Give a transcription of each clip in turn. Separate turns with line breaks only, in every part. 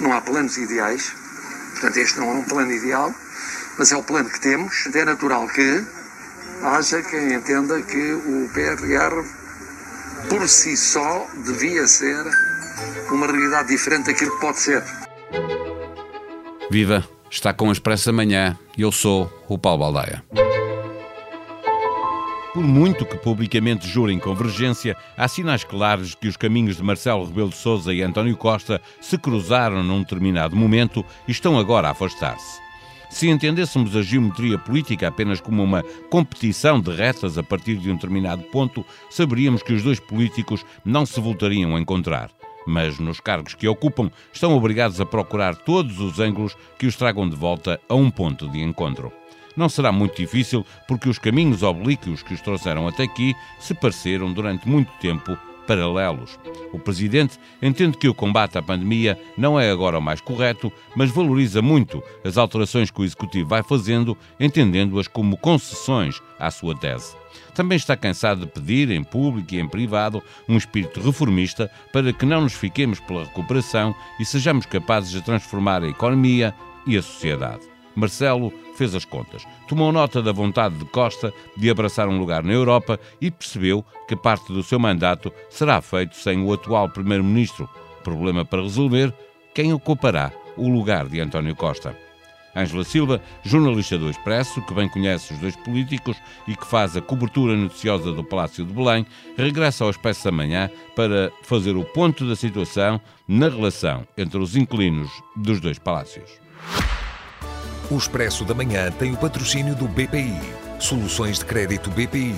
não há planos ideais, portanto, este não é um plano ideal, mas é o plano que temos. É natural que haja quem entenda que o PRR, por si só, devia ser uma realidade diferente daquilo que pode ser.
Viva! Está com a Expresso Amanhã. Eu sou o Paulo Baldaia. Por muito que publicamente jurem convergência, há sinais claros que os caminhos de Marcelo Rebelo de Sousa e António Costa se cruzaram num determinado momento e estão agora a afastar-se. Se entendêssemos a geometria política apenas como uma competição de retas a partir de um determinado ponto, saberíamos que os dois políticos não se voltariam a encontrar. Mas nos cargos que ocupam, estão obrigados a procurar todos os ângulos que os tragam de volta a um ponto de encontro não será muito difícil porque os caminhos oblíquos que os trouxeram até aqui se pareceram durante muito tempo paralelos. O Presidente entende que o combate à pandemia não é agora o mais correto, mas valoriza muito as alterações que o Executivo vai fazendo, entendendo-as como concessões à sua tese. Também está cansado de pedir, em público e em privado, um espírito reformista para que não nos fiquemos pela recuperação e sejamos capazes de transformar a economia e a sociedade. Marcelo fez as contas, tomou nota da vontade de Costa de abraçar um lugar na Europa e percebeu que parte do seu mandato será feito sem o atual Primeiro-Ministro. Problema para resolver: quem ocupará o lugar de António Costa? Ângela Silva, jornalista do Expresso, que bem conhece os dois políticos e que faz a cobertura noticiosa do Palácio de Belém, regressa ao Expresso da Manhã para fazer o ponto da situação na relação entre os inquilinos dos dois palácios.
O Expresso da Manhã tem o patrocínio do BPI. Soluções de crédito BPI.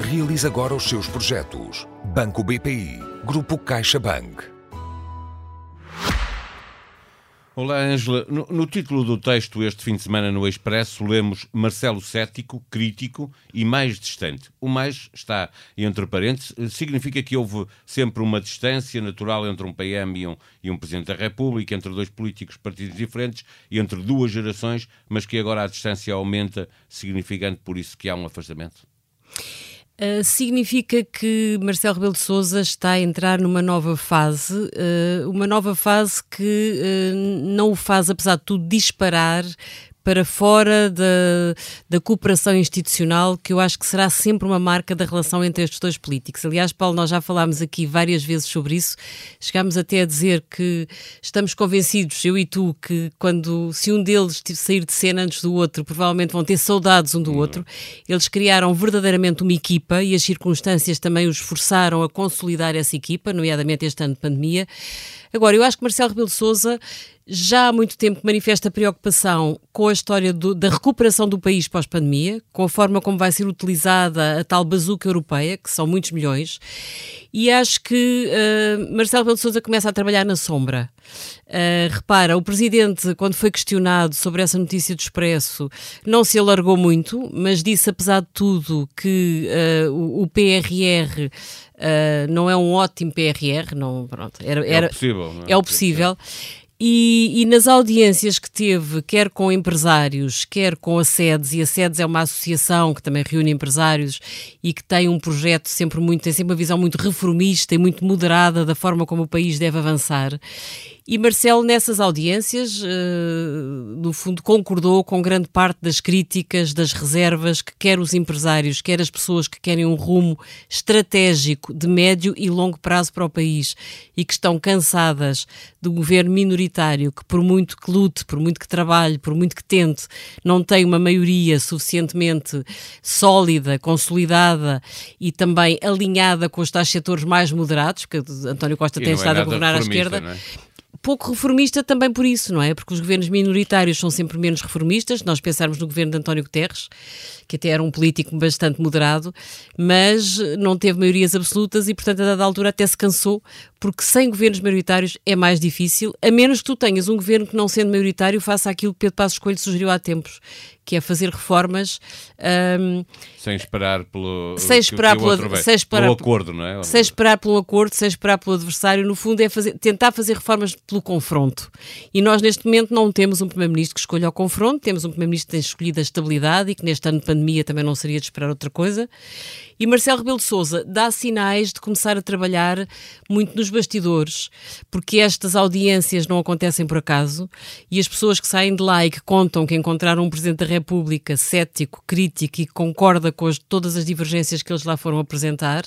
Realize agora os seus projetos. Banco BPI. Grupo CaixaBank.
Olá, Ângela. No, no, título do texto este fim de semana no Expresso lemos Marcelo cético, crítico e mais distante. O mais está entre parênteses, significa que houve sempre uma distância natural entre um PM e um, e um Presidente da República, entre dois políticos partidos diferentes e entre duas gerações, mas que agora a distância aumenta, significando por isso que há um afastamento?
Uh, significa que Marcelo Rebelo de Sousa está a entrar numa nova fase, uh, uma nova fase que uh, não o faz, apesar de tudo, disparar para fora da, da cooperação institucional, que eu acho que será sempre uma marca da relação entre estes dois políticos. Aliás, Paulo, nós já falámos aqui várias vezes sobre isso, chegámos até a dizer que estamos convencidos, eu e tu, que quando se um deles sair de cena antes do outro, provavelmente vão ter saudades um do uhum. outro. Eles criaram verdadeiramente uma equipa e as circunstâncias também os forçaram a consolidar essa equipa, nomeadamente este ano de pandemia. Agora, eu acho que Marcelo Rebelo de Sousa já há muito tempo manifesta preocupação com a história do, da recuperação do país pós-pandemia, com a forma como vai ser utilizada a tal bazuca europeia, que são muitos milhões, e acho que uh, Marcelo Rebelo de Sousa começa a trabalhar na sombra. Uh, repara, o Presidente, quando foi questionado sobre essa notícia do Expresso, não se alargou muito, mas disse, apesar de tudo, que uh, o, o PRR não é um ótimo PRR, não, pronto, era, era,
é o possível.
É? é o possível. E, e, nas audiências que teve, quer com empresários, quer com a SEDES, e a SEDES é uma associação que também reúne empresários e que tem um projeto sempre muito, tem sempre uma visão muito reformista e muito moderada da forma como o país deve avançar. E Marcelo, nessas audiências, uh, no fundo, concordou com grande parte das críticas, das reservas que quer os empresários, quer as pessoas que querem um rumo estratégico de médio e longo prazo para o país e que estão cansadas do governo minoritário que, por muito que lute, por muito que trabalhe, por muito que tente, não tem uma maioria suficientemente sólida, consolidada e também alinhada com os tais setores mais moderados, porque António Costa e tem é estado é a governar à esquerda. Pouco reformista também por isso, não é? Porque os governos minoritários são sempre menos reformistas. Nós pensarmos no governo de António Guterres, que até era um político bastante moderado, mas não teve maiorias absolutas e, portanto, a dada altura até se cansou, porque sem governos maioritários é mais difícil, a menos que tu tenhas um governo que, não sendo maioritário, faça aquilo que Pedro Passos Coelho sugeriu há tempos, que é fazer reformas um,
sem esperar pelo
sem esperar que, que pelo, sem esperar
pelo acordo, não é?
Sem esperar pelo acordo, sem esperar pelo adversário, no fundo é fazer, tentar fazer reformas pelo confronto. E nós neste momento não temos um primeiro-ministro que escolha o confronto, temos um primeiro-ministro que tem escolhido a estabilidade e que neste ano de pandemia também não seria de esperar outra coisa. E Marcelo Rebelo de Sousa dá sinais de começar a trabalhar muito nos bastidores, porque estas audiências não acontecem por acaso e as pessoas que saem de lá e que contam que encontraram um Presidente da República cético, crítico e concorda com as, todas as divergências que eles lá foram apresentar,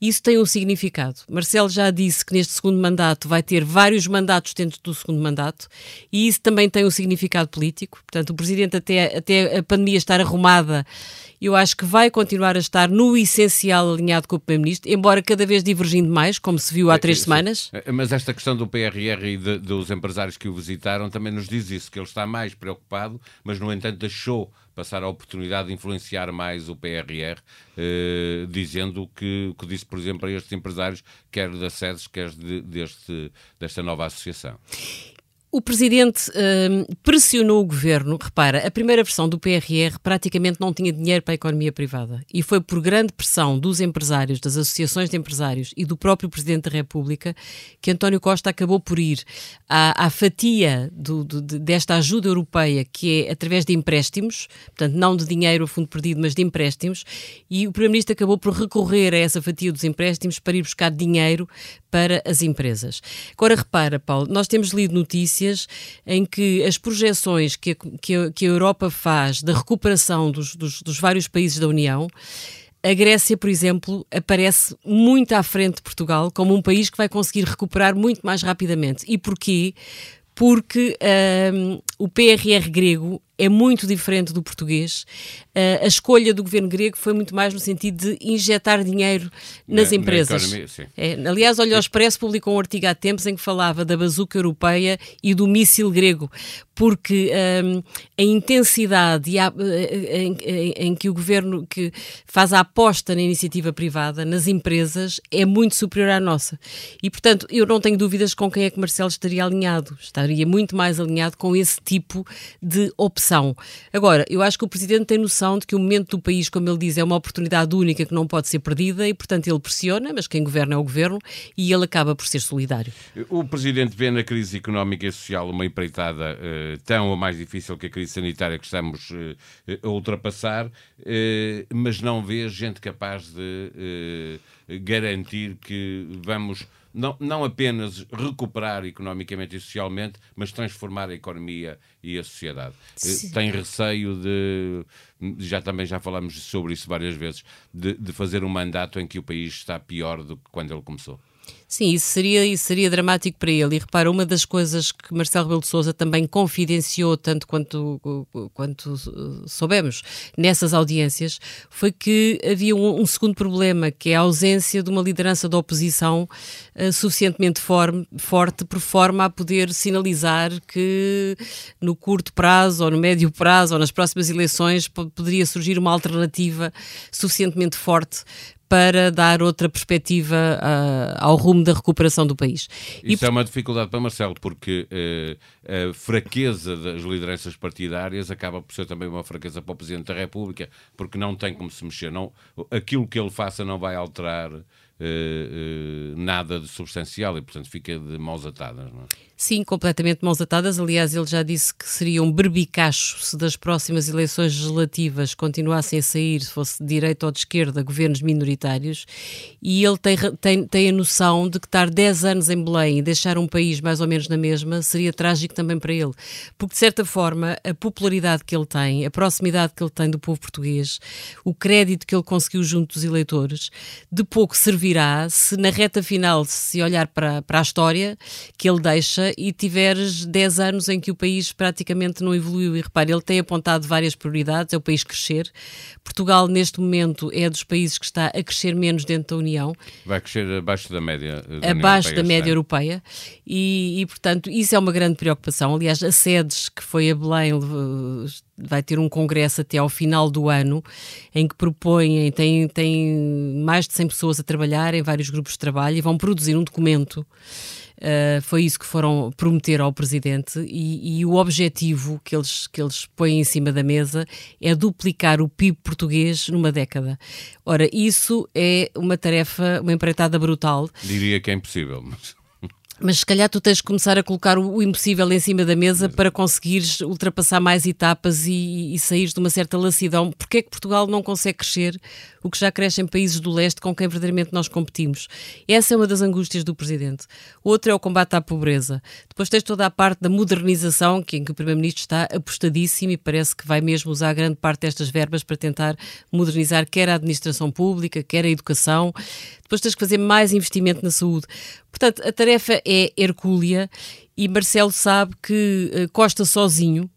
isso tem um significado. Marcelo já disse que neste segundo mandato vai ter vários mandatos dentro do segundo mandato e isso também tem um significado político. Portanto, o Presidente, até, até a pandemia estar arrumada, eu acho que vai continuar a estar no essencial alinhado com o Primeiro-Ministro, embora cada vez divergindo mais, como se viu há três semanas.
Mas esta questão do PRR e de, dos empresários que o visitaram também nos diz isso, que ele está mais preocupado, mas no entanto deixou passar a oportunidade de influenciar mais o PRR, eh, dizendo que, que disse, por exemplo, a estes empresários, quer da SEDES, quer de, deste, desta nova associação.
O Presidente hum, pressionou o Governo. Repara, a primeira versão do PRR praticamente não tinha dinheiro para a economia privada. E foi por grande pressão dos empresários, das associações de empresários e do próprio Presidente da República que António Costa acabou por ir à, à fatia do, do, desta ajuda europeia, que é através de empréstimos, portanto, não de dinheiro a fundo perdido, mas de empréstimos. E o Primeiro-Ministro acabou por recorrer a essa fatia dos empréstimos para ir buscar dinheiro para as empresas. Agora, repara, Paulo, nós temos lido notícias em que as projeções que a, que a, que a Europa faz da recuperação dos, dos, dos vários países da União a Grécia, por exemplo, aparece muito à frente de Portugal como um país que vai conseguir recuperar muito mais rapidamente. E porquê? Porque um, o PRR grego é muito diferente do português. Uh, a escolha do governo grego foi muito mais no sentido de injetar dinheiro nas na, empresas. Na economia, é, aliás, olha, o Expresso publicou um artigo há tempos em que falava da bazuca europeia e do míssil grego, porque um, a intensidade a, em, em, em, que o governo que faz a aposta na iniciativa privada, nas empresas, é muito superior à nossa. E, portanto, eu não tenho dúvidas com quem é que Marcelo estaria alinhado. Estaria muito mais alinhado com esse tipo de opção Agora, eu acho que o Presidente tem noção de que o momento do país, como ele diz, é uma oportunidade única que não pode ser perdida e, portanto, ele pressiona, mas quem governa é o Governo e ele acaba por ser solidário.
O Presidente vê na crise económica e social uma empreitada uh, tão ou mais difícil que a crise sanitária que estamos uh, a ultrapassar, uh, mas não vê gente capaz de garantir que vamos não, não apenas recuperar economicamente e socialmente, mas transformar a economia e a sociedade. Sim. Tem receio de, já também já falamos sobre isso várias vezes, de, de fazer um mandato em que o país está pior do que quando ele começou.
Sim, isso seria, isso seria dramático para ele. E repara, uma das coisas que Marcelo Rebelo de Sousa também confidenciou, tanto quanto, quanto soubemos nessas audiências, foi que havia um, um segundo problema, que é a ausência de uma liderança da oposição uh, suficientemente for, forte, por forma a poder sinalizar que no curto prazo, ou no médio prazo, ou nas próximas eleições, poderia surgir uma alternativa suficientemente forte para dar outra perspectiva uh, ao rumo da recuperação do país.
Isso e... é uma dificuldade para Marcelo, porque uh, a fraqueza das lideranças partidárias acaba por ser também uma fraqueza para o Presidente da República, porque não tem como se mexer. Não, aquilo que ele faça não vai alterar uh, nada de substancial e, portanto, fica de mãos atadas. Não é?
Sim, completamente mãos atadas. Aliás, ele já disse que seria um berbicacho se das próximas eleições legislativas continuassem a sair, se fosse de direita ou de esquerda, governos minoritários. E ele tem, tem, tem a noção de que estar 10 anos em Belém e deixar um país mais ou menos na mesma seria trágico também para ele. Porque, de certa forma, a popularidade que ele tem, a proximidade que ele tem do povo português, o crédito que ele conseguiu junto dos eleitores, de pouco servirá se na reta final, se olhar para, para a história que ele deixa, e tiveres 10 anos em que o país praticamente não evoluiu. E repare, ele tem apontado várias prioridades, é o país crescer. Portugal, neste momento, é dos países que está a crescer menos dentro da União.
Vai crescer abaixo da média.
Da abaixo da média europeia. E, e, portanto, isso é uma grande preocupação. Aliás, a SEDES, que foi a Belém, vai ter um congresso até ao final do ano, em que propõem, tem, tem mais de 100 pessoas a trabalhar em vários grupos de trabalho e vão produzir um documento Uh, foi isso que foram prometer ao Presidente e, e, o objetivo que eles, que eles põem em cima da mesa é duplicar o PIB português numa década. Ora, isso é uma tarefa, uma empreitada brutal.
Diria que é impossível, mas...
Mas se calhar tu tens de começar a colocar o, impossível em cima da mesa para conseguires ultrapassar mais etapas e, e sair de uma certa lacidão. Porquê é que Portugal não consegue crescer o que já cresce em países do leste com quem verdadeiramente nós competimos. Essa é uma das angústias do Presidente. Outra é o combate à pobreza. Depois tens toda a parte da modernização, em que o Primeiro-Ministro está apostadíssimo e parece que vai mesmo usar grande parte destas verbas para tentar modernizar quer a administração pública, quer a educação. Depois tens que fazer mais investimento na saúde. Portanto, a tarefa é hercúlea e Marcelo sabe que uh, Costa sozinho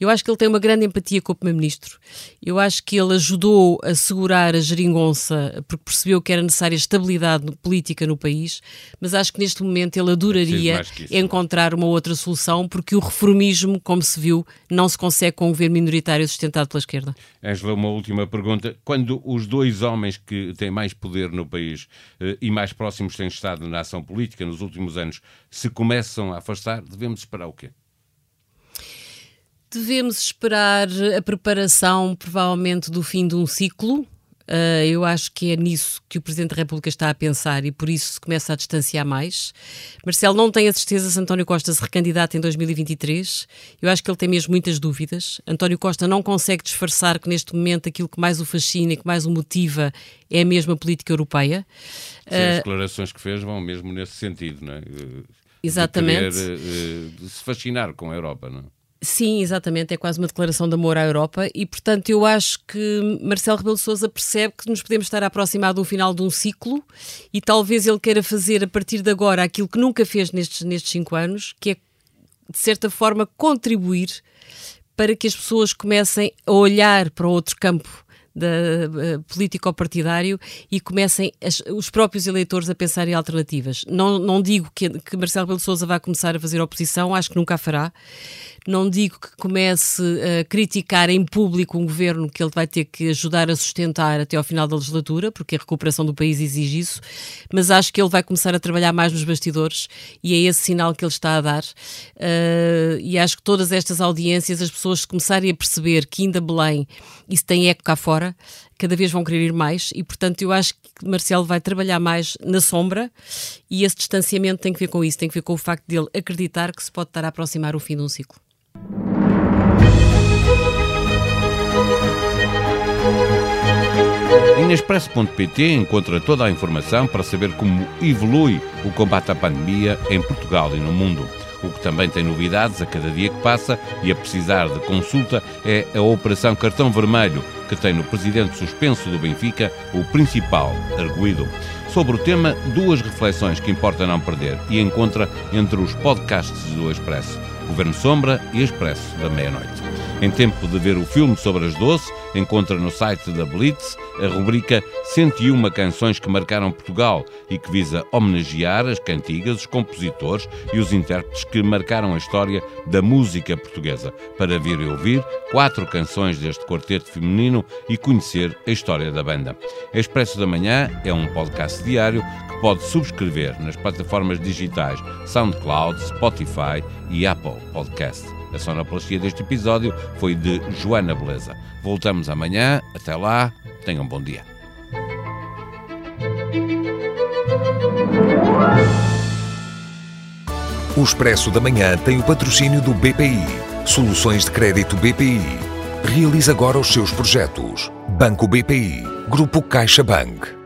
eu acho que ele tem uma grande empatia com o Primeiro-Ministro. Eu acho que ele ajudou a segurar a geringonça porque percebeu que era necessária estabilidade política no país, mas acho que neste momento ele adoraria encontrar uma outra solução porque o reformismo, como se viu, não se consegue com um governo minoritário sustentado pela esquerda.
Angela, uma última pergunta. Quando os dois homens que têm mais poder no país eh, e mais próximos têm estado na ação política nos últimos anos se começam a afastar, devemos esperar o quê?
Devemos esperar a preparação, provavelmente, do fim de um ciclo. Uh, eu acho que é nisso que o Presidente da República está a pensar e por isso se começa a distanciar mais. Marcelo não tem a certeza se António Costa se recandidata em 2023. Eu acho que ele tem mesmo muitas dúvidas. António Costa não consegue disfarçar que neste momento aquilo que mais o fascina e que mais o motiva é a mesma política europeia.
Sim, uh, as declarações que fez vão mesmo nesse sentido, não é?
Exatamente.
De, querer, uh, de se fascinar com a Europa, não é?
Sim, exatamente, é quase uma declaração de amor à Europa e, portanto, eu acho que Marcelo Rebelo de Sousa percebe que nos podemos estar a aproximar do final de um ciclo e talvez ele queira fazer a partir de agora aquilo que nunca fez nestes, nestes cinco anos, que é, de certa forma, contribuir para que as pessoas comecem a olhar para outro campo da uh, político-partidário e comecem as, os próprios eleitores a pensar em alternativas. Não, não digo que, que Marcelo Rebelo Sousa vai começar a fazer oposição, acho que nunca a fará. Não digo que comece a criticar em público um governo que ele vai ter que ajudar a sustentar até ao final da legislatura, porque a recuperação do país exige isso, mas acho que ele vai começar a trabalhar mais nos bastidores e é esse sinal que ele está a dar. Uh, e acho que todas estas audiências, as pessoas começarem a perceber que ainda Belém isso tem eco cá fora, cada vez vão querer ir mais e, portanto, eu acho que Marcelo vai trabalhar mais na sombra e esse distanciamento tem que ver com isso, tem que ver com o facto dele acreditar que se pode estar a aproximar o fim de um ciclo.
Em Expresso.pt encontra toda a informação para saber como evolui o combate à pandemia em Portugal e no mundo. O que também tem novidades a cada dia que passa e a precisar de consulta é a Operação Cartão Vermelho, que tem no presidente suspenso do Benfica o principal arguído. Sobre o tema, duas reflexões que importa não perder e encontra entre os podcasts do Expresso. Governo Sombra e Expresso da meia-noite. Em tempo de ver o filme sobre as doce, encontra no site da Blitz a rubrica 101 canções que marcaram Portugal e que visa homenagear as cantigas, os compositores e os intérpretes que marcaram a história da música portuguesa, para vir e ouvir quatro canções deste quarteto feminino e conhecer a história da banda. Expresso da Manhã é um podcast diário que pode subscrever nas plataformas digitais SoundCloud, Spotify e Apple Podcast. A sonoplastia deste episódio foi de Joana Beleza. Voltamos amanhã. Até lá. Tenham um bom dia.
O Expresso da Manhã tem o patrocínio do BPI. Soluções de crédito BPI. Realize agora os seus projetos. Banco BPI. Grupo CaixaBank.